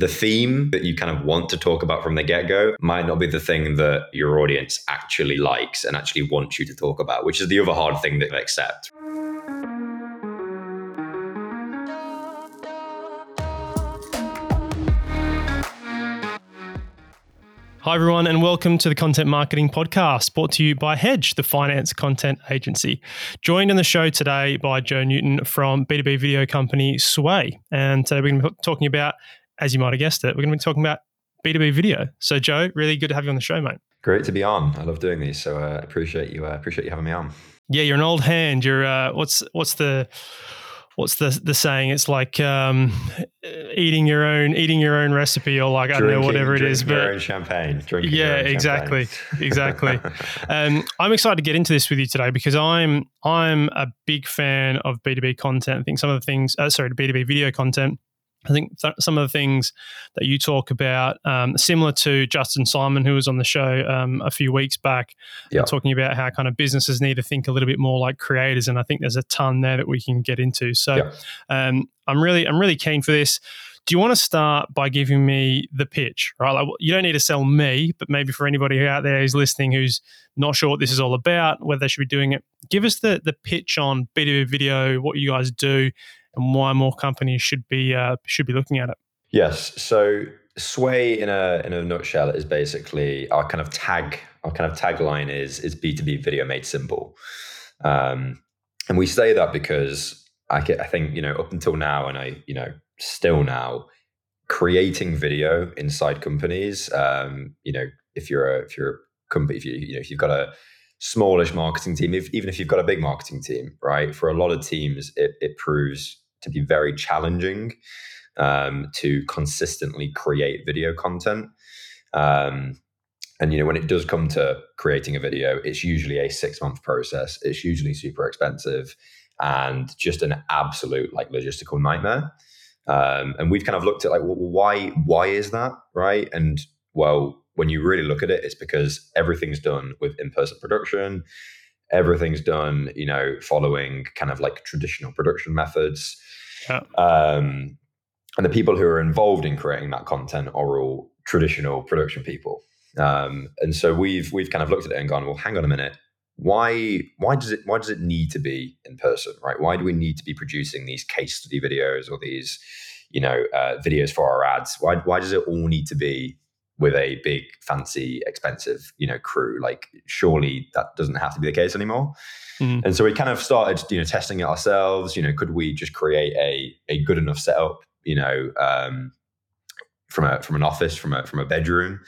the theme that you kind of want to talk about from the get go might not be the thing that your audience actually likes and actually wants you to talk about, which is the other hard thing that they accept. Hi, everyone, and welcome to the Content Marketing Podcast, brought to you by Hedge, the finance content agency. Joined on the show today by Joe Newton from B2B video company Sway. And today we're going to be talking about, as you might have guessed it, we're going to be talking about B2B video. So, Joe, really good to have you on the show, mate. Great to be on. I love doing these, so I uh, appreciate you. Uh, appreciate you having me on. Yeah, you're an old hand. You're uh, what's what's the what's the the saying? It's like um, eating your own eating your own recipe, or like drinking, I don't know whatever it is. But your own champagne. Drinking yeah, exactly, exactly. um, I'm excited to get into this with you today because I'm I'm a big fan of B2B content. I think some of the things, uh, sorry, B2B video content I think th- some of the things that you talk about, um, similar to Justin Simon, who was on the show um, a few weeks back, yep. talking about how kind of businesses need to think a little bit more like creators, and I think there's a ton there that we can get into. So, yep. um, I'm really, I'm really keen for this. Do you want to start by giving me the pitch? Right, like, you don't need to sell me, but maybe for anybody out there who's listening who's not sure what this is all about, whether they should be doing it, give us the the pitch on B2B video, what you guys do and why more companies should be uh, should be looking at it. Yes. So Sway in a in a nutshell is basically our kind of tag our kind of tagline is is B2B video made simple. Um, and we say that because I, I think you know up until now and I you know still now creating video inside companies um, you know if you're a if you're a company if you you know if you've got a smallish marketing team if, even if you've got a big marketing team right for a lot of teams it, it proves to be very challenging um, to consistently create video content. Um, and you know, when it does come to creating a video, it's usually a six month process. It's usually super expensive and just an absolute like logistical nightmare. Um, and we've kind of looked at like, well, why why is that, right? And well, when you really look at it, it's because everything's done with in person production. Everything's done, you know, following kind of like traditional production methods. Yeah. Um, and the people who are involved in creating that content are all traditional production people. Um, and so we've we've kind of looked at it and gone, well, hang on a minute. Why why does it why does it need to be in person, right? Why do we need to be producing these case study videos or these, you know, uh, videos for our ads? Why why does it all need to be with a big, fancy, expensive, you know, crew? Like, surely that doesn't have to be the case anymore. Mm-hmm. And so we kind of started, you know, testing it ourselves. You know, could we just create a a good enough setup, you know, um, from a from an office, from a from a bedroom,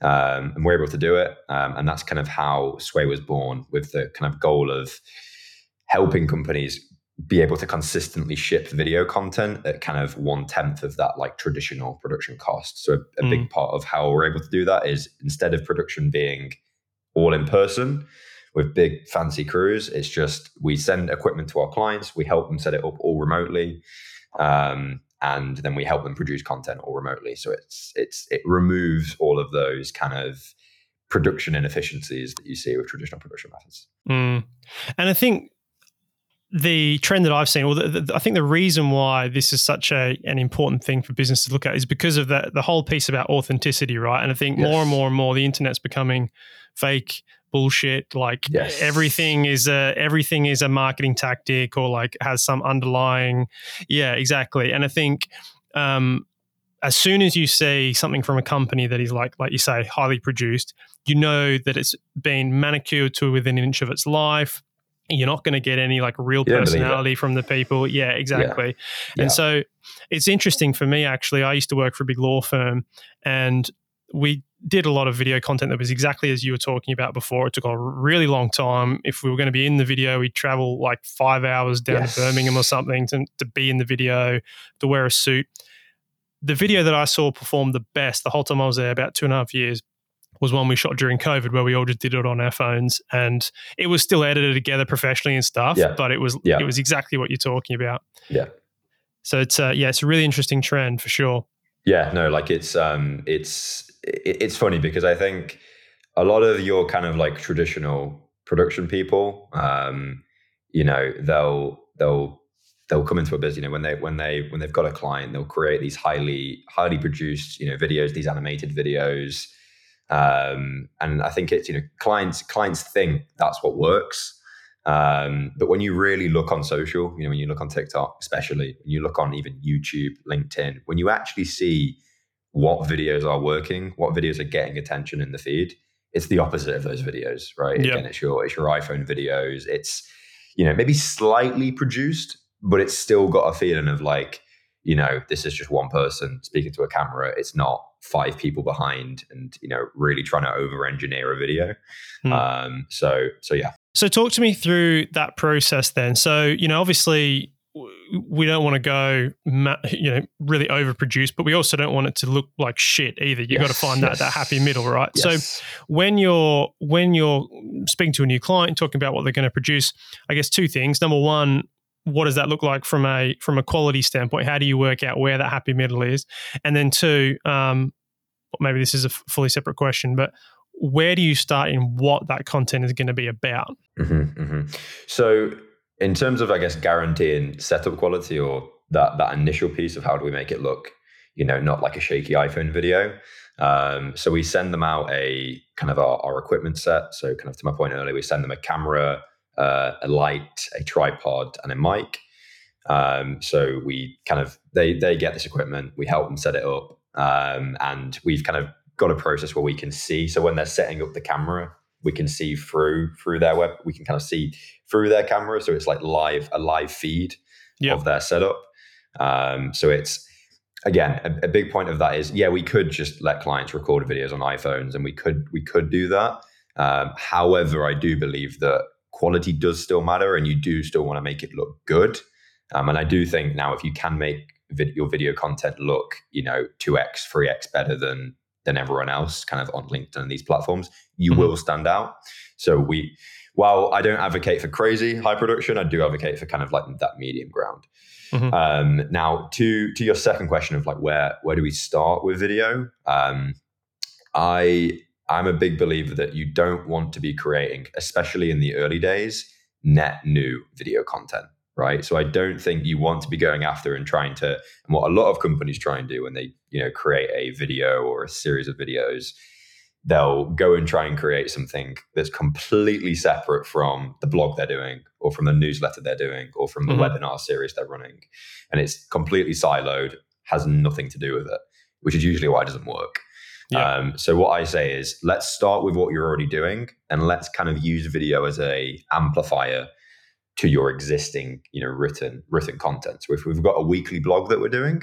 um, and we're able to do it. Um, and that's kind of how Sway was born, with the kind of goal of helping companies be able to consistently ship video content at kind of one tenth of that like traditional production cost. So a, a mm. big part of how we're able to do that is instead of production being all in person, with big fancy crews. It's just we send equipment to our clients, we help them set it up all remotely, um, and then we help them produce content all remotely. So it's it's it removes all of those kind of production inefficiencies that you see with traditional production methods. Mm. And I think the trend that I've seen, well, the, the, I think the reason why this is such a an important thing for business to look at is because of the the whole piece about authenticity, right? And I think yes. more and more and more the internet's becoming fake bullshit like yes. everything is a everything is a marketing tactic or like has some underlying yeah exactly and i think um as soon as you see something from a company that is like like you say highly produced you know that it's been manicured to within an inch of its life you're not going to get any like real personality from the people yeah exactly yeah. and yeah. so it's interesting for me actually i used to work for a big law firm and we did a lot of video content that was exactly as you were talking about before. It took a really long time. If we were going to be in the video, we'd travel like five hours down yes. to Birmingham or something to, to be in the video, to wear a suit. The video that I saw perform the best the whole time I was there, about two and a half years, was one we shot during COVID where we all just did it on our phones and it was still edited together professionally and stuff, yeah. but it was yeah. it was exactly what you're talking about. Yeah. So it's uh, yeah, it's a really interesting trend for sure. Yeah, no, like it's um it's it's funny because I think a lot of your kind of like traditional production people, um, you know, they'll they'll they'll come into a business, you know, when they when they when they've got a client, they'll create these highly highly produced, you know, videos, these animated videos. Um, and I think it's, you know, clients clients think that's what works. Um, but when you really look on social, you know, when you look on TikTok, especially, when you look on even YouTube, LinkedIn, when you actually see what videos are working, what videos are getting attention in the feed, it's the opposite of those videos, right? Yep. Again, it's your it's your iPhone videos. It's you know maybe slightly produced, but it's still got a feeling of like you know this is just one person speaking to a camera. It's not five people behind and you know really trying to over engineer a video. Hmm. Um, so so yeah. So talk to me through that process then. So you know obviously we don't want to go, you know, really overproduce, but we also don't want it to look like shit either. You yes, got to find yes. that that happy middle, right? Yes. So when you're when you're speaking to a new client, talking about what they're going to produce, I guess two things. Number one, what does that look like from a from a quality standpoint? How do you work out where that happy middle is? And then two, um, maybe this is a fully separate question, but where do you start in what that content is going to be about? Mm-hmm, mm-hmm. So in terms of, I guess, guaranteeing setup quality or that that initial piece of how do we make it look, you know, not like a shaky iPhone video. Um, so we send them out a kind of our, our, equipment set. So kind of to my point earlier, we send them a camera, uh, a light, a tripod, and a mic. Um, so we kind of they they get this equipment, we help them set it up, um, and we've kind of got a process where we can see. So when they're setting up the camera, we can see through through their web. We can kind of see through their camera, so it's like live a live feed yep. of their setup. Um, so it's again a, a, big point of that is yeah, we could just let clients record videos on iPhones, and we could we could do that. Um, however, I do believe that quality does still matter, and you do still want to make it look good. Um, and I do think now if you can make vid- your video content look, you know, two x, three x better than than everyone else, kind of on LinkedIn and these platforms, you mm-hmm. will stand out. So we, while I don't advocate for crazy high production, I do advocate for kind of like that medium ground. Mm-hmm. Um, now, to to your second question of like where where do we start with video? Um, I I'm a big believer that you don't want to be creating, especially in the early days, net new video content right? So I don't think you want to be going after and trying to, and what a lot of companies try and do when they, you know, create a video or a series of videos, they'll go and try and create something that's completely separate from the blog they're doing or from the newsletter they're doing or from the mm-hmm. webinar series they're running. And it's completely siloed, has nothing to do with it, which is usually why it doesn't work. Yeah. Um, so what I say is let's start with what you're already doing and let's kind of use video as a amplifier to your existing, you know, written written content. So if we've got a weekly blog that we're doing,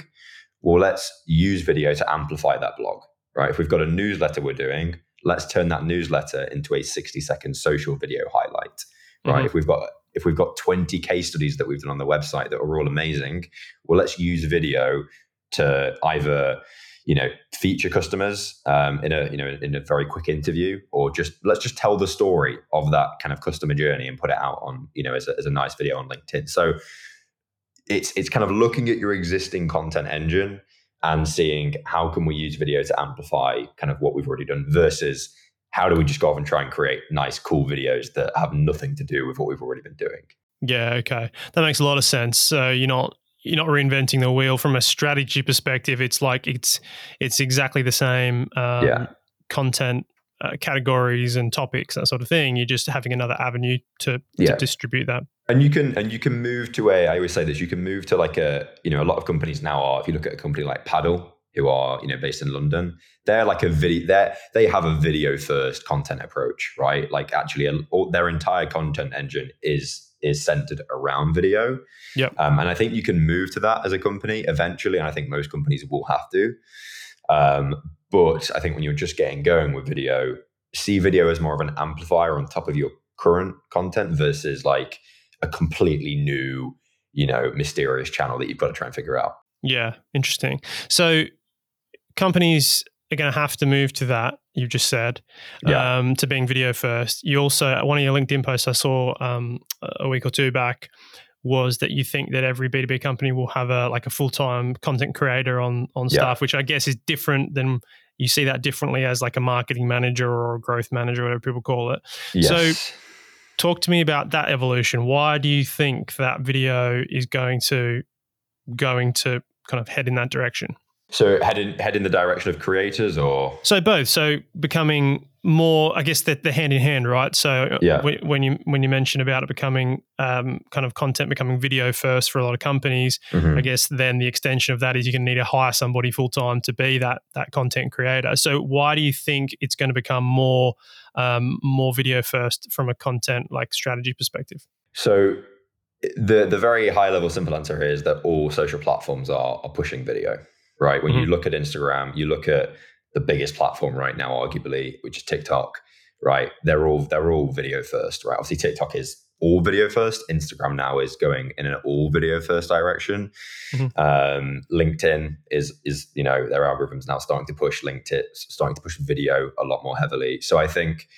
well, let's use video to amplify that blog, right? If we've got a newsletter we're doing, let's turn that newsletter into a 60 second social video highlight, right? Mm-hmm. If we've got if we've got 20 case studies that we've done on the website that are all amazing, well, let's use video to either you know feature customers um, in a you know in a very quick interview or just let's just tell the story of that kind of customer journey and put it out on you know as a, as a nice video on linkedin. So it's it's kind of looking at your existing content engine and seeing how can we use video to amplify kind of what we've already done versus how do we just go off and try and create nice cool videos that have nothing to do with what we've already been doing. Yeah okay. That makes a lot of sense. So you're not you're not reinventing the wheel from a strategy perspective. It's like it's it's exactly the same um, yeah. content uh, categories and topics that sort of thing. You're just having another avenue to, yeah. to distribute that. And you can and you can move to a. I always say this. You can move to like a. You know, a lot of companies now are. If you look at a company like Paddle, who are you know based in London, they're like a video. They they have a video first content approach, right? Like actually, a, all, their entire content engine is is centered around video. Yeah. Um, and I think you can move to that as a company eventually. And I think most companies will have to. Um, but I think when you're just getting going with video, see video as more of an amplifier on top of your current content versus like a completely new, you know, mysterious channel that you've got to try and figure out. Yeah, interesting. So companies are going to have to move to that you've just said yeah. um, to being video first. You also one of your LinkedIn posts I saw um, a week or two back was that you think that every B2B company will have a like a full-time content creator on on yeah. staff, which I guess is different than you see that differently as like a marketing manager or a growth manager, whatever people call it. Yes. So talk to me about that evolution. Why do you think that video is going to going to kind of head in that direction? So head in head in the direction of creators, or so both. So becoming more, I guess that the hand in hand, right? So yeah. when, when you when you mention about it becoming um, kind of content becoming video first for a lot of companies, mm-hmm. I guess then the extension of that is you're going to need to hire somebody full time to be that that content creator. So why do you think it's going to become more um, more video first from a content like strategy perspective? So the the very high level simple answer here is that all social platforms are are pushing video right? When mm-hmm. you look at Instagram, you look at the biggest platform right now, arguably, which is TikTok, right? They're all they're all video first, right? Obviously, TikTok is all video first. Instagram now is going in an all video first direction. Mm-hmm. Um, LinkedIn is is you know their algorithms now starting to push LinkedIn, starting to push video a lot more heavily. So I think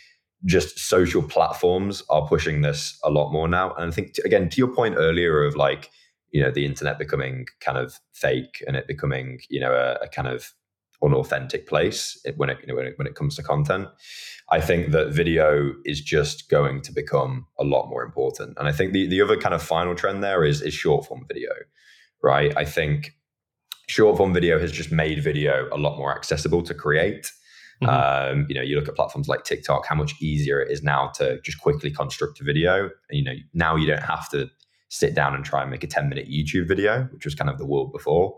just social platforms are pushing this a lot more now. And I think again to your point earlier of like you know the internet becoming kind of fake and it becoming you know a, a kind of unauthentic place when it, you know, when it when it comes to content. I think that video is just going to become a lot more important. And I think the, the other kind of final trend there is is short form video, right? I think short form video has just made video a lot more accessible to create. Mm-hmm. Um, you know, you look at platforms like TikTok, how much easier it is now to just quickly construct a video. And, you know, now you don't have to sit down and try and make a 10 minute YouTube video, which was kind of the world before.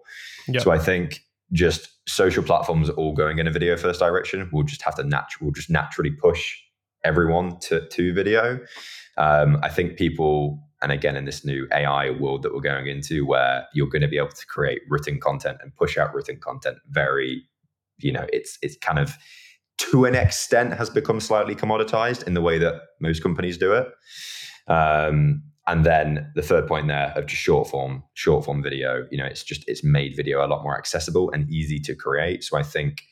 Yep. So I think just social platforms all going in a video first direction. We'll just have to natural, we'll just naturally push everyone to, to video. Um, I think people, and again, in this new AI world that we're going into, where you're going to be able to create written content and push out written content very, you know, it's it's kind of to an extent has become slightly commoditized in the way that most companies do it. Um, and then the third point there of just short form short form video you know it's just it's made video a lot more accessible and easy to create. So i think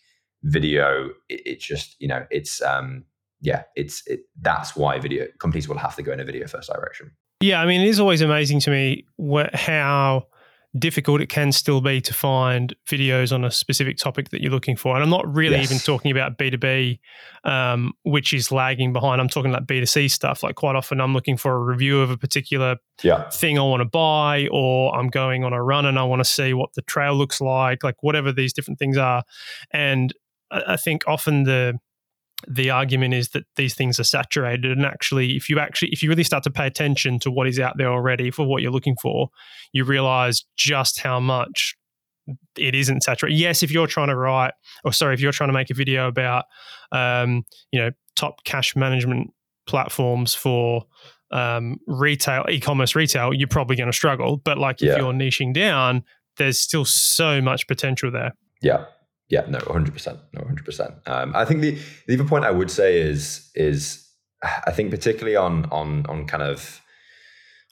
video it, it's just you know it's um yeah it's it, that's why video companies will have to go in a video first direction. Yeah i mean it is always amazing to me what, how difficult it can still be to find videos on a specific topic that you're looking for. And I'm not really yes. even talking about B2B, um, which is lagging behind. I'm talking about B2C stuff. Like quite often I'm looking for a review of a particular yeah. thing I want to buy, or I'm going on a run and I want to see what the trail looks like, like whatever these different things are. And I think often the the argument is that these things are saturated and actually if you actually if you really start to pay attention to what is out there already for what you're looking for you realize just how much it isn't saturated. Yes if you're trying to write or sorry if you're trying to make a video about um, you know top cash management platforms for um, retail e-commerce retail you're probably going to struggle. But like if yeah. you're niching down there's still so much potential there. Yeah yeah, no, 100%. No, 100%. Um, I think the, the other point I would say is, is I think particularly on, on, on kind of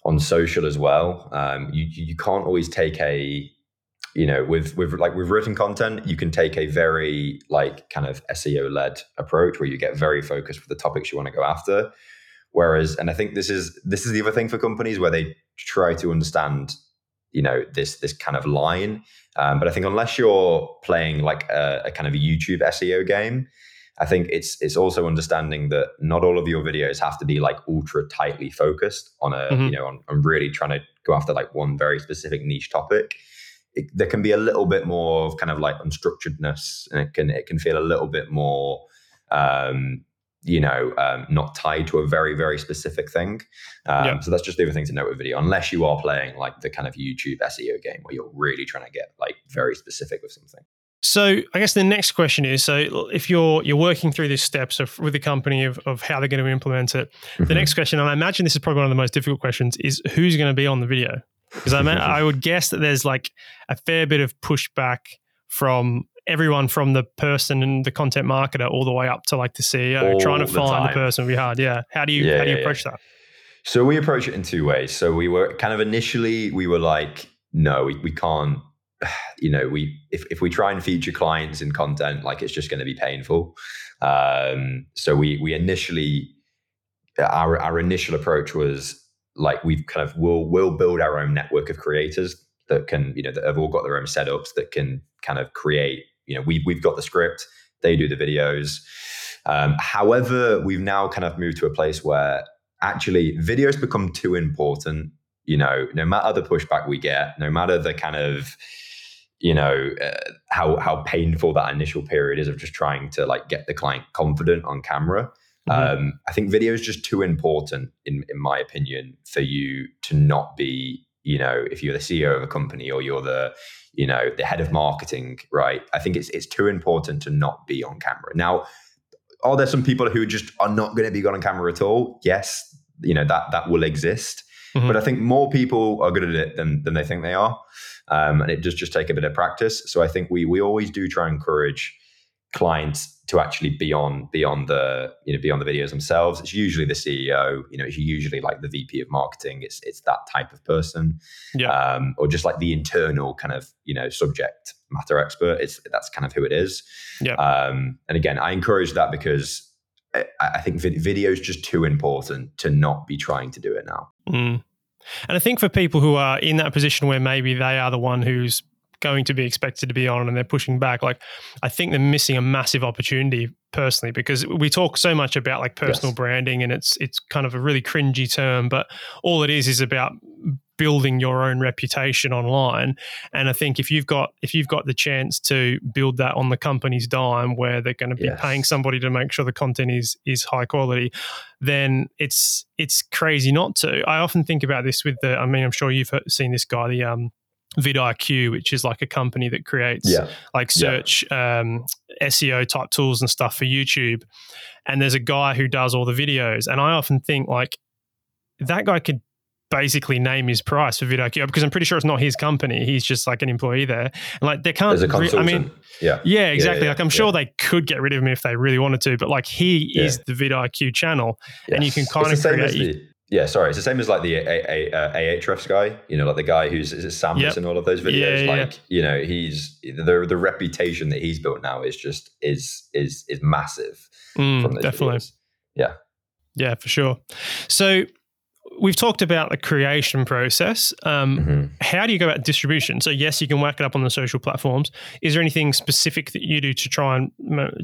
on social as well, um, you, you can't always take a, you know, with, with like with written content, you can take a very like kind of SEO led approach where you get very focused with the topics you want to go after. Whereas, and I think this is, this is the other thing for companies where they try to understand you know this this kind of line. Um, but I think unless you're playing like a, a, kind of a YouTube SEO game, I think it's it's also understanding that not all of your videos have to be like ultra tightly focused on a mm-hmm. you know on, on, really trying to go after like one very specific niche topic. It, there can be a little bit more of kind of like unstructuredness, and it can it can feel a little bit more um, you know, um, not tied to a very, very specific thing. Um, yeah. So that's just the other thing to note with video, unless you are playing like the kind of YouTube SEO game where you're really trying to get like very specific with something. So I guess the next question is: so if you're you're working through these steps of, with the company of, of how they're going to implement it, mm-hmm. the next question, and I imagine this is probably one of the most difficult questions, is who's going to be on the video? Because I mean, I would guess that there's like a fair bit of pushback from everyone from the person and the content marketer all the way up to like the CEO. All trying to the find time. the person would be hard. Yeah. How do you yeah, how do you yeah, approach yeah. that? So we approach it in two ways. So we were kind of initially we were like, no, we, we can't. You know, we if, if we try and feature clients in content, like it's just going to be painful. Um, so we we initially our our initial approach was like we've kind of we'll we'll build our own network of creators that can you know that have all got their own setups that can kind of create you know, we, we've got the script, they do the videos. Um, however, we've now kind of moved to a place where actually videos become too important. You know, no matter the pushback we get, no matter the kind of you know uh, how how painful that initial period is of just trying to like get the client confident on camera. Mm-hmm. Um, I think video is just too important, in in my opinion, for you to not be. You know, if you're the CEO of a company or you're the you know the head of marketing, right? I think it's it's too important to not be on camera. Now, are there some people who just are not going to be on camera at all? Yes, you know that that will exist. Mm-hmm. But I think more people are good at it than than they think they are, um, and it does just take a bit of practice. So I think we we always do try and encourage clients to actually be on beyond the you know beyond the videos themselves. It's usually the CEO, you know, it's usually like the VP of marketing. It's it's that type of person, yeah, um, or just like the internal kind of you know subject matter expert. It's that's kind of who it is. Yeah. Um, and again, I encourage that because I, I think video is just too important to not be trying to do it now. Mm. And I think for people who are in that position where maybe they are the one who's going to be expected to be on and they're pushing back like i think they're missing a massive opportunity personally because we talk so much about like personal yes. branding and it's it's kind of a really cringy term but all it is is about building your own reputation online and i think if you've got if you've got the chance to build that on the company's dime where they're going to be yes. paying somebody to make sure the content is is high quality then it's it's crazy not to i often think about this with the i mean i'm sure you've seen this guy the um vidIQ, which is like a company that creates yeah. like search yeah. um, SEO type tools and stuff for YouTube. And there's a guy who does all the videos. And I often think like that guy could basically name his price for vidIQ because I'm pretty sure it's not his company. He's just like an employee there. And like they can't. Re- I mean, yeah, yeah, exactly. Yeah, like I'm sure they could get rid of him if they really wanted to, but like he is the vidIQ channel, yes. and you can kind it's of create. Yeah, sorry. It's the same as like the a- a- uh, Ahrefs guy, you know, like the guy who's is it Sam Oh's yep. in all of those videos. Yeah, like, yeah. you know, he's the the reputation that he's built now is just is is is massive mm, definitely. Videos. Yeah. Yeah, for sure. So we've talked about the creation process. Um, mm-hmm. How do you go about distribution? So yes, you can whack it up on the social platforms. Is there anything specific that you do to try and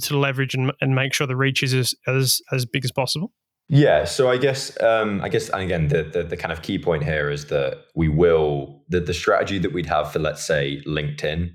to leverage and, and make sure the reach is as, as as big as possible? Yeah, so I guess um, I guess and again the, the, the kind of key point here is that we will the the strategy that we'd have for let's say LinkedIn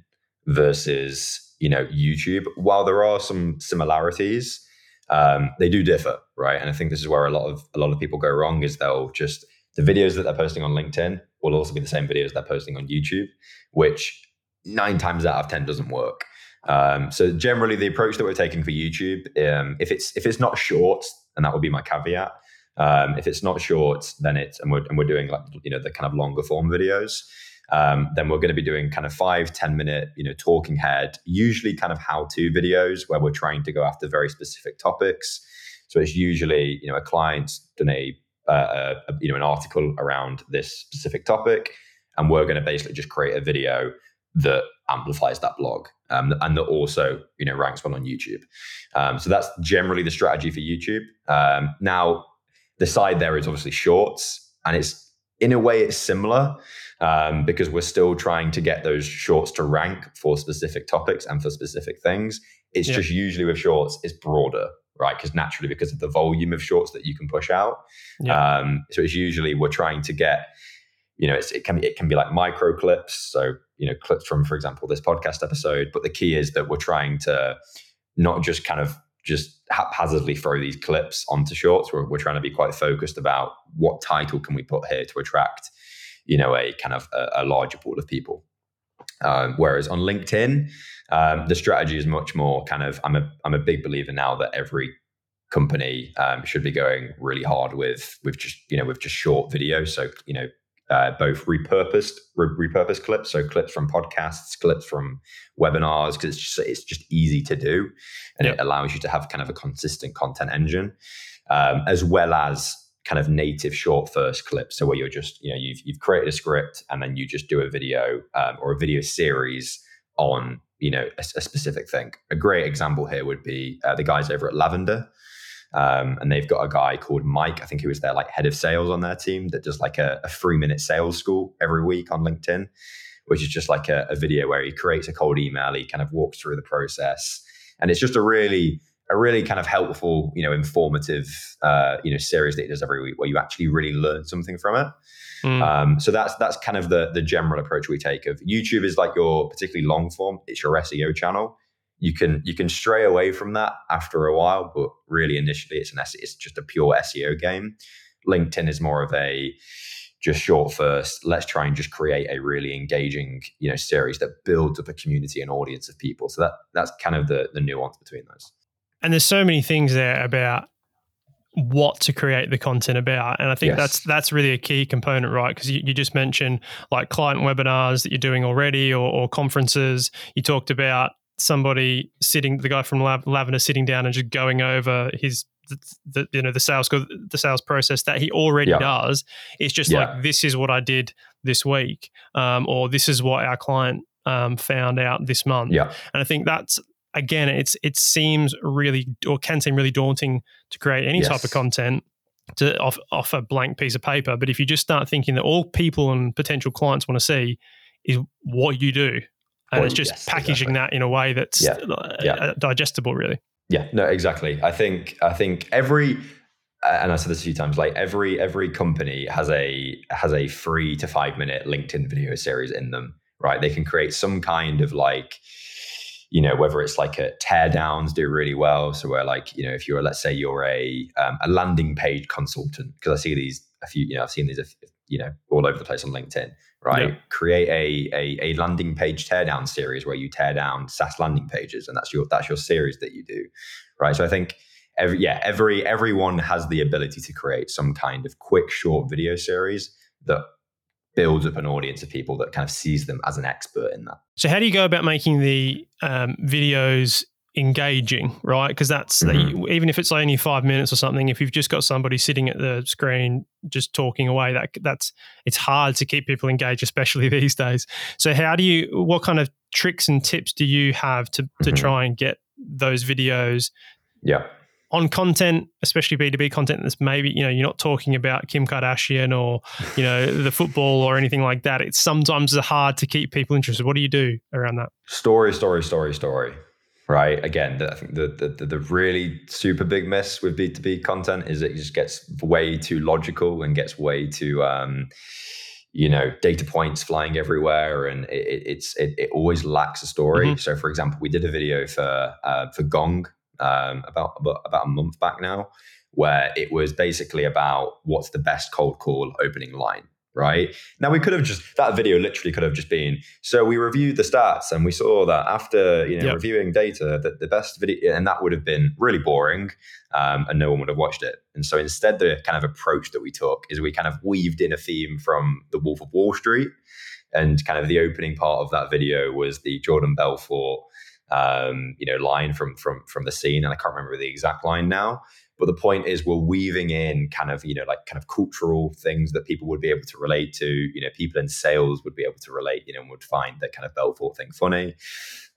versus you know YouTube. While there are some similarities, um, they do differ, right? And I think this is where a lot of a lot of people go wrong is they'll just the videos that they're posting on LinkedIn will also be the same videos they're posting on YouTube, which nine times out of ten doesn't work. Um, so generally, the approach that we're taking for YouTube, um, if it's if it's not short, and that would be my caveat. Um, if it's not short, then it's and we're and we're doing like you know the kind of longer form videos. Um, then we're going to be doing kind of five ten minute, you know, talking head, usually kind of how to videos where we're trying to go after very specific topics. So it's usually, you know, a client done a, uh, a you know, an article around this specific topic, and we're going to basically just create a video that amplifies that blog um, and that also you know ranks well on YouTube. Um, so that's generally the strategy for YouTube. Um, now the side there is obviously shorts, and it's in a way it's similar um, because we're still trying to get those shorts to rank for specific topics and for specific things. It's yeah. just usually with shorts, it's broader, right? Because naturally, because of the volume of shorts that you can push out, yeah. Um, so it's usually we're trying to get you know, it can be it can be like micro clips. So you know, clips from, for example, this podcast episode. But the key is that we're trying to not just kind of just haphazardly throw these clips onto shorts. We're, we're trying to be quite focused about what title can we put here to attract, you know, a kind of a, a larger pool of people. Um, whereas on LinkedIn, um, the strategy is much more kind of. I'm a I'm a big believer now that every company um, should be going really hard with with just you know with just short video. So you know uh, both repurposed re- repurposed clips, so clips from podcasts, clips from webinars, because it's just it's just easy to do, and yep. it allows you to have kind of a consistent content engine, um, as well as kind of native short first clips. So where you're just you know you've you've created a script and then you just do a video um, or a video series on you know a, a, specific thing. A great example here would be uh, the guys over at Lavender. Um, and they've got a guy called Mike, I think he was their like head of sales on their team that does like a, a three minute sales school every week on LinkedIn, which is just like a, a, video where he creates a cold email, he kind of walks through the process. And it's just a really a really kind of helpful, you know, informative, uh, you know, series that he does every week where you actually really learn something from it. Mm. Um, so that's that's kind of the the general approach we take. Of YouTube is like your particularly long form; it's your SEO channel. You can you can stray away from that after a while, but really initially it's an it's just a pure SEO game. LinkedIn is more of a just short first. Let's try and just create a really engaging, you know, series that builds up a community and audience of people. So that that's kind of the the nuance between those. And there's so many things there about what to create the content about and i think yes. that's that's really a key component right because you, you, just mentioned like client webinars that you're doing already or, or conferences you talked about somebody sitting the guy from Lav- lavender sitting down and just going over his the, the, you know the sales the sales process that he already yeah. does it's just yeah. like this is what i did this week um, or this is what our client um, found out this month yeah and i think that's again, it's it seems really or can seem really daunting to create any yes. type of content to off, off a blank piece of paper. But if you just start thinking that all people and potential clients want to see is what you do, and well, it's just yes, packaging exactly. that in a way that's yeah. Uh, yeah. Uh, digestible, really. Yeah, no, exactly. I think I think every and I said this a few times, like every every company has a has a three to five minute LinkedIn video series in them, right? They can create some kind of like you know, whether it's like a tear downs do really well. So where like, you know, if you're, let's say you're a, um, a landing page consultant, because I see these a few, you know, I've seen these, you know, all over the place on LinkedIn, right? Yeah. Create a, a, a landing page teardown series where you tear down SaaS landing pages. And that's your, that's your series that you do. Right. So I think every, yeah, every, everyone has the ability to create some kind of quick, short video series that builds up an audience of people that kind of sees them as an expert in that. So, how do you go about making the um, videos engaging, right? Because that's mm-hmm. even if it's only five minutes or something. If you've just got somebody sitting at the screen just talking away, that that's it's hard to keep people engaged, especially these days. So, how do you? What kind of tricks and tips do you have to to mm-hmm. try and get those videos? Yeah on content, especially B2B content that's maybe, you know, you're not talking about Kim Kardashian or, you know, the football or anything like that. It's sometimes hard to keep people interested. What do you do around that? Story, story, story, story. Right. Again, the, I think the, the the really super big miss with B2B content is it just gets way too logical and gets way too um, you know data points flying everywhere and it, it's it, it, always lacks a story mm-hmm. so for example we did a video for uh, for gong um, about, about about a month back now, where it was basically about what's the best cold call opening line. Right now, we could have just that video literally could have just been. So we reviewed the stats and we saw that after you know yep. reviewing data, that the best video, and that would have been really boring, um, and no one would have watched it. And so instead, the kind of approach that we took is we kind of weaved in a theme from The Wolf of Wall Street, and kind of the opening part of that video was the Jordan Belfort um, you know, line from from from the scene, and I can't remember the exact line now. But the point is, we're weaving in kind of you know like kind of cultural things that people would be able to relate to. You know, people in sales would be able to relate. You know, and would find that kind of Belfort thing funny.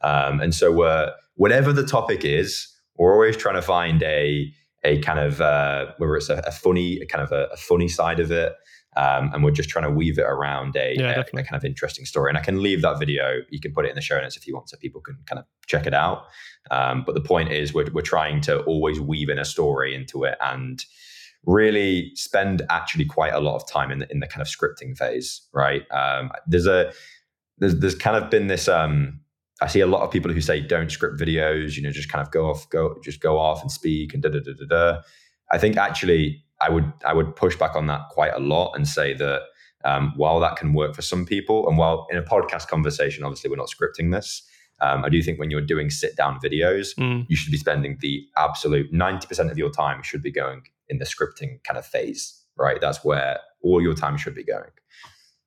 Um, and so, we're whatever the topic is, we're always trying to find a a kind of uh, whether it's a, a funny a kind of a, a funny side of it um, and we're just trying to weave it around a, yeah, a, a, kind of interesting story. And I can leave that video. You can put it in the show notes if you want, so people can kind of check it out. Um, but the point is, we're we're trying to always weave in a story into it and really spend actually quite a lot of time in the, in the kind of scripting phase. Right? Um, there's a there's there's kind of been this. Um, I see a lot of people who say don't script videos. You know, just kind of go off, go just go off and speak and da da da da da. I think actually I would I would push back on that quite a lot and say that um, while that can work for some people, and while in a podcast conversation, obviously we're not scripting this, um, I do think when you're doing sit down videos, mm. you should be spending the absolute ninety percent of your time should be going in the scripting kind of phase, right? That's where all your time should be going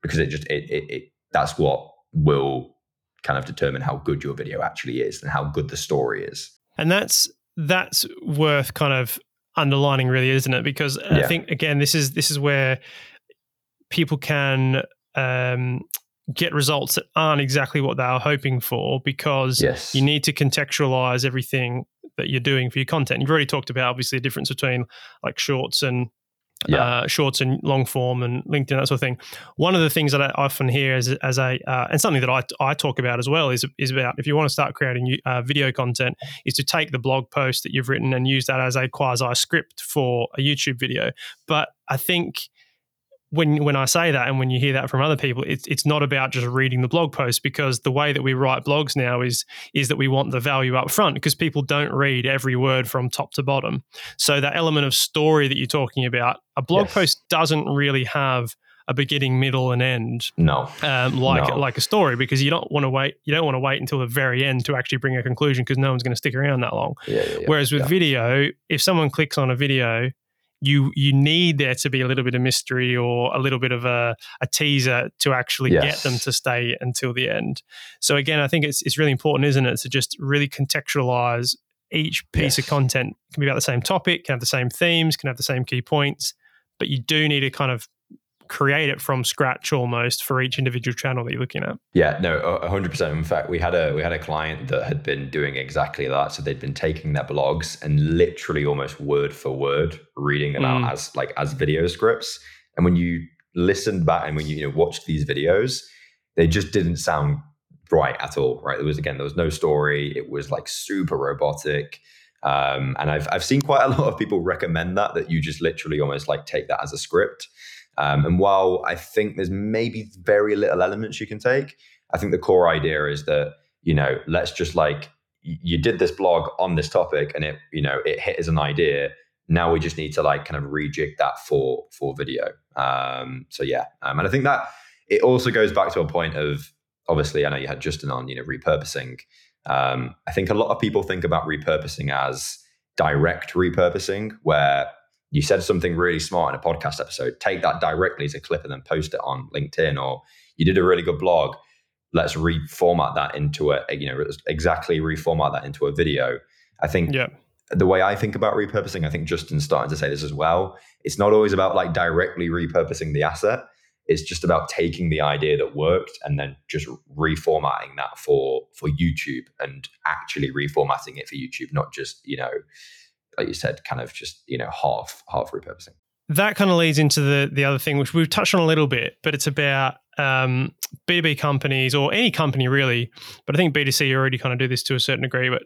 because it just it, it, it that's what will kind of determine how good your video actually is and how good the story is. And that's that's worth kind of underlining, really, isn't it? Because yeah. I think again, this is this is where people can um, get results that aren't exactly what they are hoping for because yes. you need to contextualize everything that you're doing for your content. You've already talked about obviously the difference between like shorts and yeah. uh, shorts and long form and LinkedIn, that sort of thing. One of the things that I often hear as, as a, uh, and something that I, I talk about as well is, is about if you want to start creating uh, video content, is to take the blog post that you've written and use that as a quasi script for a YouTube video. But I think when when I say that and when you hear that from other people, it's it's not about just reading the blog post because the way that we write blogs now is is that we want the value up front because people don't read every word from top to bottom. So that element of story that you're talking about, a blog yes. post doesn't really have a beginning, middle, and end. No, um, like no. like a story because you don't want to wait. You don't want to wait until the very end to actually bring a conclusion because no one's going to stick around that long. Yeah, yeah, yeah. Whereas with video, if someone clicks on a video you you need there to be a little bit of mystery or a little bit of a, a teaser to actually yes. get them to stay until the end. So again, I think it's it's really important, isn't it, to just really contextualize each piece yes. of content can be about the same topic, can have the same themes, can have the same key points, but you do need to kind of create it from scratch almost for each individual channel that you're looking at. Yeah, no, hundred percent. In fact, we had a we had a client that had been doing exactly that. So they'd been taking their blogs and literally almost word for word reading them mm. out as like as video scripts. And when you listened back and when you, you know watched these videos, they just didn't sound right at all. Right? There was again, there was no story. It was like super robotic. Um, and I've I've seen quite a lot of people recommend that that you just literally almost like take that as a script. Um, and while I think there's maybe very little elements you can take, I think the core idea is that, you know, let's just like, you did this blog on this topic and it, you know, it hit as an idea. Now we just need to like kind of rejig that for, for video. Um, so yeah. Um, and I think that it also goes back to a point of, obviously, I know you had Justin on, you know, repurposing. Um, I think a lot of people think about repurposing as direct repurposing, where you said something really smart in a podcast episode, take that directly as a clip and then post it on LinkedIn, or you did a really good blog. Let's reformat that into a, you know, exactly reformat that into a video. I think yeah. the way I think about repurposing, I think Justin's starting to say this as well. It's not always about like directly repurposing the asset. It's just about taking the idea that worked and then just reformatting that for for YouTube and actually reformatting it for YouTube, not just, you know, like you said, kind of just you know half half repurposing. That kind of leads into the the other thing, which we've touched on a little bit, but it's about um, B2B companies or any company really. But I think B2C already kind of do this to a certain degree, but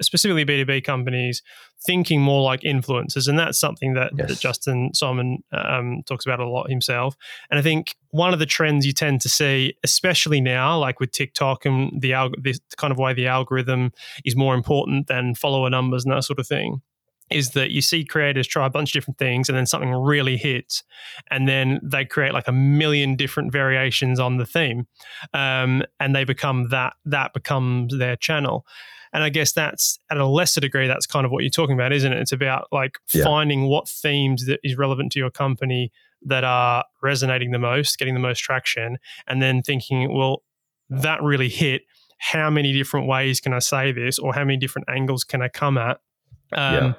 specifically B2B companies thinking more like influencers. And that's something that, yes. that Justin Simon um, talks about a lot himself. And I think one of the trends you tend to see, especially now, like with TikTok and the, alg- the kind of way the algorithm is more important than follower numbers and that sort of thing, is that you see creators try a bunch of different things and then something really hits and then they create like a million different variations on the theme um, and they become that that becomes their channel. And i guess that's at a lesser degree that's kind of what you're talking about isn't it? It's about like yeah. finding what themes that is relevant to your company that are resonating the most getting the most traction and then thinking well that really hit. How many different ways can i say this or how many different angles can i come at? Um, yeah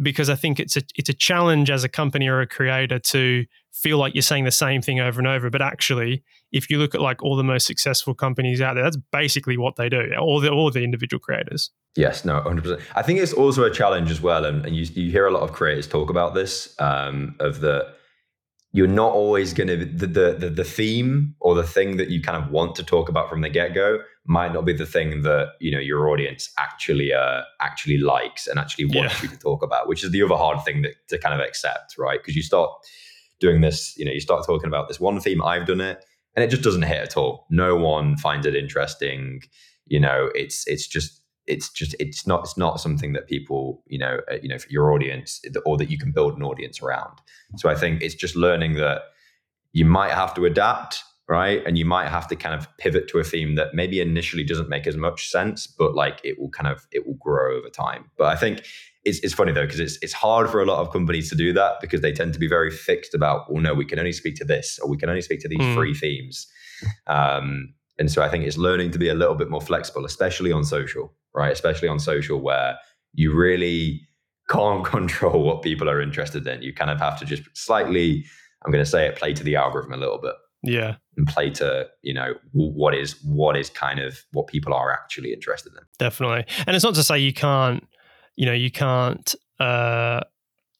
because I think it's a it's a challenge as a company or a creator to feel like you're saying the same thing over and over. But actually, if you look at like all the most successful companies out there, that's basically what they do. All the all the individual creators. Yes, no, hundred percent. I think it's also a challenge as well, and, and you you hear a lot of creators talk about this um, of the you're not always going to the, the the theme or the thing that you kind of want to talk about from the get go might not be the thing that you know your audience actually uh, actually likes and actually wants yeah. you to talk about, which is the other hard thing that, to kind of accept, right? Because you start doing this, you know, you start talking about this one theme. I've done it, and it just doesn't hit at all. No one finds it interesting. You know, it's it's just it's just it's not it's not something that people you know uh, you know for your audience or that you can build an audience around. So i think it's just learning that you might have to adapt right? And you might have to kind of pivot to a theme that maybe initially doesn't make as much sense but like it will kind of it will grow over time. But i think it's, it's funny though because it's it's hard for a lot of companies to do that because they tend to be very fixed about well no we can only speak to this or we can only speak to these mm. three themes. Um, and so I think it's learning to be a little bit more flexible, especially on social, right? Especially on social where you really can't control what people are interested in. You kind of have to just slightly, I'm going to say it, play to the algorithm a little bit. Yeah. And play to, you know, what is what is kind of what people are actually interested in. Definitely. And it's not to say you can't, you know, you can't uh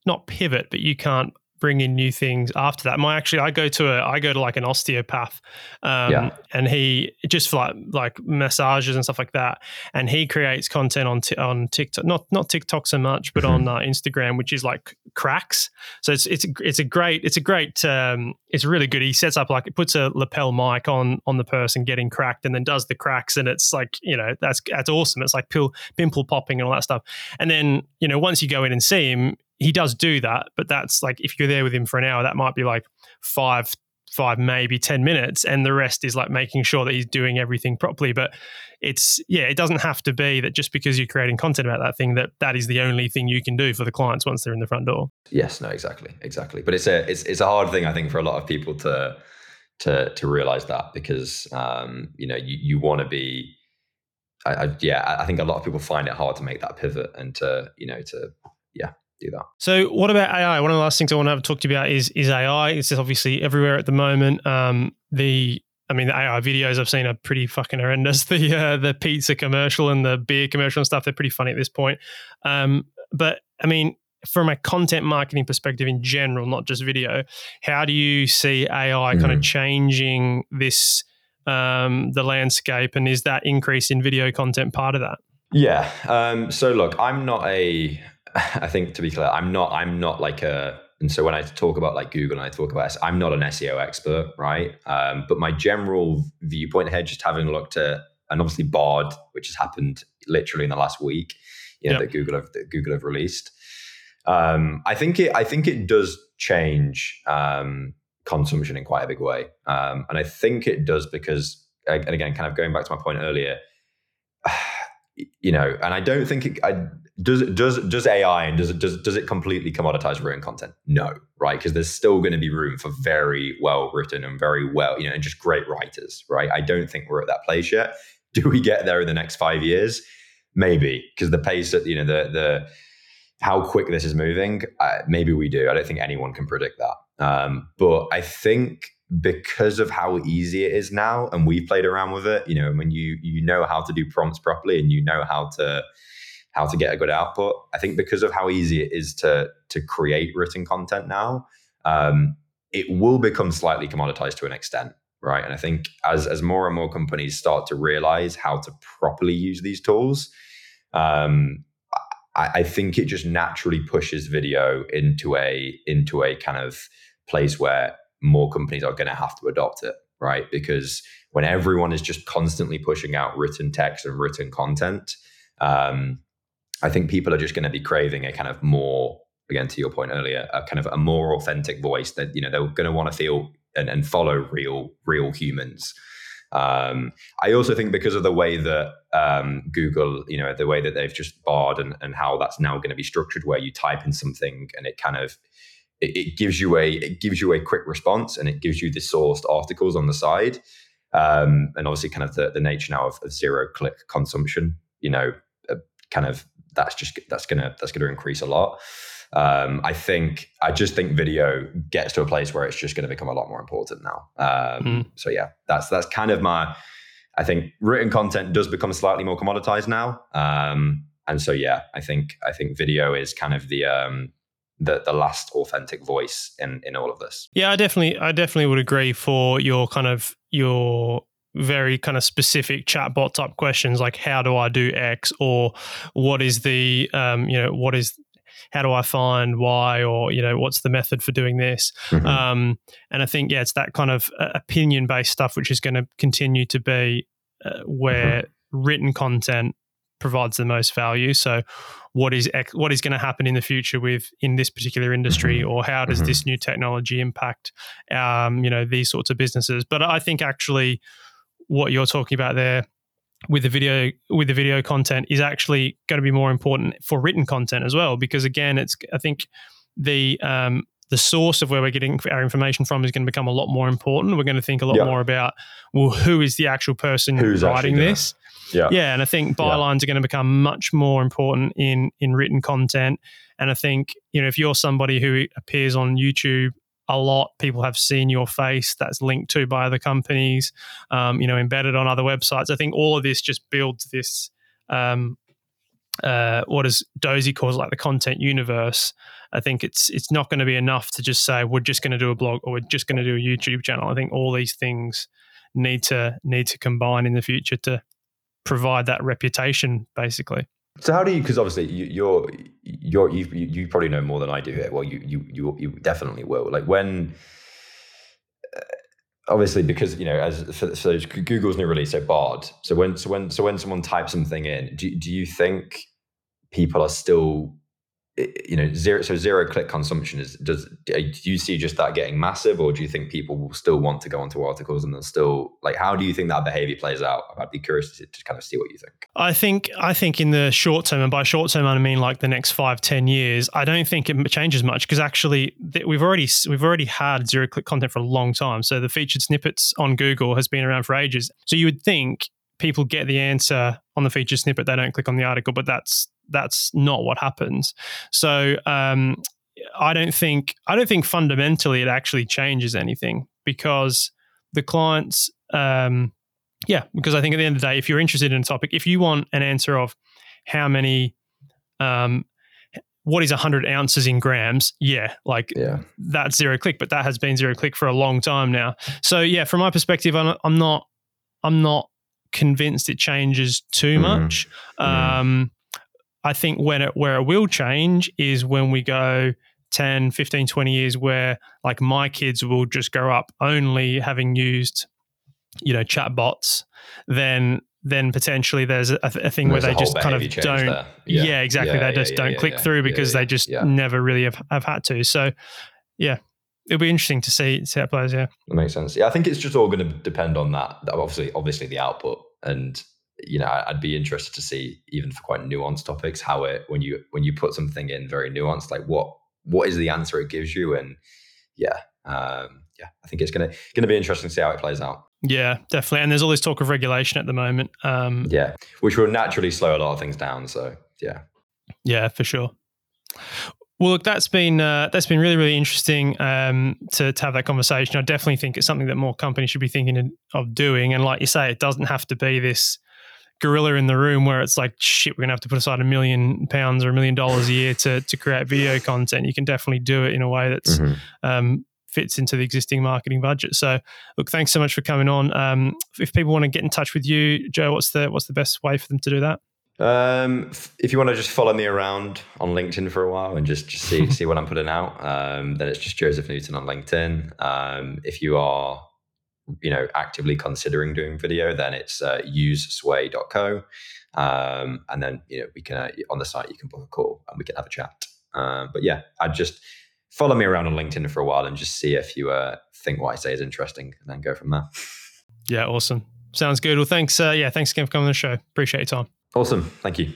not pivot, but you can't bring in new things after that. My actually, I go to a, I go to like an osteopath, um, yeah. and he just for like like massages and stuff like that, and he creates content on t- on TikTok, not not TikTok so much, but mm-hmm. on uh, Instagram, which is like cracks. So it's it's a, it's a great it's a great um, it's really good. He sets up like it puts a lapel mic on on the person getting cracked, and then does the cracks, and it's like you know that's that's awesome. It's like pill, pimple popping and all that stuff, and then you know once you go in and see him he does do that, but that's like if you're there with him for an hour, that might be like five, five, maybe 10 minutes. And the rest is like making sure that he's doing everything properly. But it's, yeah, it doesn't have to be that just because you're creating content about that thing, that that is the only thing you can do for the clients once they're in the front door. Yes, no, exactly. Exactly. But it's a, it's, it's a hard thing, I think, for a lot of people to, to, to realize that because, um, you know, you, you want to be, I, I, yeah, I think a lot of people find it hard to make that pivot and to, you know, to, yeah, do that. So, what about AI? One of the last things I want to talk to you about is is AI. It's obviously everywhere at the moment. Um, the I mean, the AI videos I've seen are pretty fucking horrendous. The uh, the pizza commercial and the beer commercial and stuff, they're pretty funny at this point. Um, but I mean, from a content marketing perspective in general, not just video, how do you see AI mm. kind of mm. changing this um, the landscape, and is that increase in video content part of that? Yeah. Um, so look, I'm not a I think to be clear, I'm not I'm not like a and so when I talk about like Google and I talk about I'm not an SEO expert, right? Um, but my general viewpoint here, just having looked at and obviously Bard, which has happened literally in the last week, you know, yep. that Google have that Google have released. Um, I think it I think it does change um, consumption in quite a big way, um, and I think it does because and again, kind of going back to my point earlier, you know, and I don't think it, I does does does AI and does it does does it completely commoditize written content? No, right? Because there's still going to be room for very well written and very well, you know, and just great writers, right? I don't think we're at that place yet. Do we get there in the next five years? Maybe, because the pace that you know the the how quick this is moving, maybe we do. I don't think anyone can predict that. Um, but I think because of how easy it is now, and we've played around with it, you know, when you you know how to do prompts properly and you know how to how to get a good output. I think because of how easy it is to to create written content now, um, it will become slightly commoditized to an extent, right? And I think as as more and more companies start to realize how to properly use these tools, um, I, I think it just naturally pushes video into a into a kind of place where more companies are going to have to adopt it, right? Because when everyone is just constantly pushing out written text and written content, um, I think people are just going to be craving a kind of more, again, to your point earlier, a kind of a more authentic voice that, you know, they're going to want to feel and, and follow real, real humans. Um, I also think because of the way that um, Google, you know, the way that they've just barred and, and how that's now going to be structured, where you type in something and it kind of it, it, gives you a it gives you a quick response and it gives you the sourced articles on the side, um, and obviously kind of the, the nature now of, of zero click consumption. You know, uh, kind of that's just that's gonna that's gonna increase a lot. Um, I think I just think video gets to a place where it's just going to become a lot more important now. Um, mm. So yeah, that's that's kind of my. I think written content does become slightly more commoditized now, um, and so yeah, I think I think video is kind of the um, the the last authentic voice in in all of this. Yeah, I definitely I definitely would agree for your kind of your very kind of specific chatbot type questions like how do I do X or what is the um, you know what is how do I find why or you know what's the method for doing this mm-hmm. um, and I think yeah it's that kind of uh, opinion based stuff which is going to continue to be uh, where mm-hmm. written content provides the most value so what is what is going to happen in the future with in this particular industry mm-hmm. or how does mm-hmm. this new technology impact um, you know these sorts of businesses but I think actually what you're talking about there with the video with the video content is actually going to be more important for written content as well because again it's i think the um, the source of where we're getting our information from is going to become a lot more important. We're going to think a lot yeah. more about well who is the actual person Who's writing this? Yeah. Yeah and i think bylines yeah. are going to become much more important in in written content. And i think you know if you're somebody who appears on youtube a lot. People have seen your face that's linked to by other companies, um, you know, embedded on other websites. I think all of this just builds this um, uh, what does Dozy calls like the content universe. I think it's it's not going to be enough to just say we're just going to do a blog or we're just going to do a YouTube channel. I think all these things need to need to combine in the future to provide that reputation, basically. So how do you? Because obviously you, you're you're you, you probably know more than I do here. Well, you you you you definitely will. Like when uh, obviously because you know as so Google's new release, so Bard. So when so when so when someone types something in, do do you think people are still you know zero so zero click consumption is does do you see just that getting massive or do you think people will still want to go onto articles and they'll still like how do you think that behavior plays out? I'd be curious to, to kind of see what you think. I think i think in the short term and by short term i mean like the next five ten years i don't think it changes much because actually we've already we've already had zero click content for a long time. So the featured snippets on google has been around for ages. So you would think people get the answer on the featured snippet they don't click on the article but that's that's not what happens. So um, I don't think I don't think fundamentally it actually changes anything because the clients. Um, yeah, because I think at the end of the day, if you're interested in a topic, if you want an answer of how many, um, what is 100 ounces in grams, yeah, like yeah. that's zero click, but that has been zero click for a long time now. So yeah, from my perspective, I'm, I'm not, I'm not convinced it changes too mm. much. Mm. Um, I think when it where it will change is when we go 10, 15, 20 years where like my kids will just grow up only having used, you know, chat bots, then then potentially there's a, a thing there's where they just kind of don't yeah. yeah. exactly. Yeah, they just yeah, don't click through because they just never really have, have had to. So yeah. It'll be interesting to see see how it plays, yeah. That makes sense. Yeah, I think it's just all going to depend on that. Obviously, obviously the output and you know, I'd be interested to see even for quite nuanced topics how it when you when you put something in very nuanced, like what what is the answer it gives you, and yeah, um, yeah, I think it's gonna gonna be interesting to see how it plays out. Yeah, definitely. And there's all this talk of regulation at the moment. Um, yeah, which will naturally slow a lot of things down. So yeah, yeah, for sure. Well, look, that's been uh, that's been really really interesting um, to to have that conversation. I definitely think it's something that more companies should be thinking of doing. And like you say, it doesn't have to be this gorilla in the room where it's like shit we're gonna have to put aside a million pounds or a million dollars a year to to create video content. You can definitely do it in a way that's mm-hmm. um, fits into the existing marketing budget. So look thanks so much for coming on. Um, if people want to get in touch with you joe what's the what's the best way for them to do that? Um, if you want to just follow me around on LinkedIn for a while and just, just see see what I'm putting out, um, then it's just Joseph Newton on LinkedIn. Um, if you are you know actively considering doing video, then it's uh, usesway.co, um, and then you know we can uh, on the site you can book a call and we can have a chat. Um, but yeah, I'd just follow me around on LinkedIn for a while and just see if you uh, think what I say is interesting, and then go from there. Yeah, awesome. Sounds good. Well, thanks. Uh, yeah, thanks again for coming on the show. Appreciate your time. Awesome. Thank you.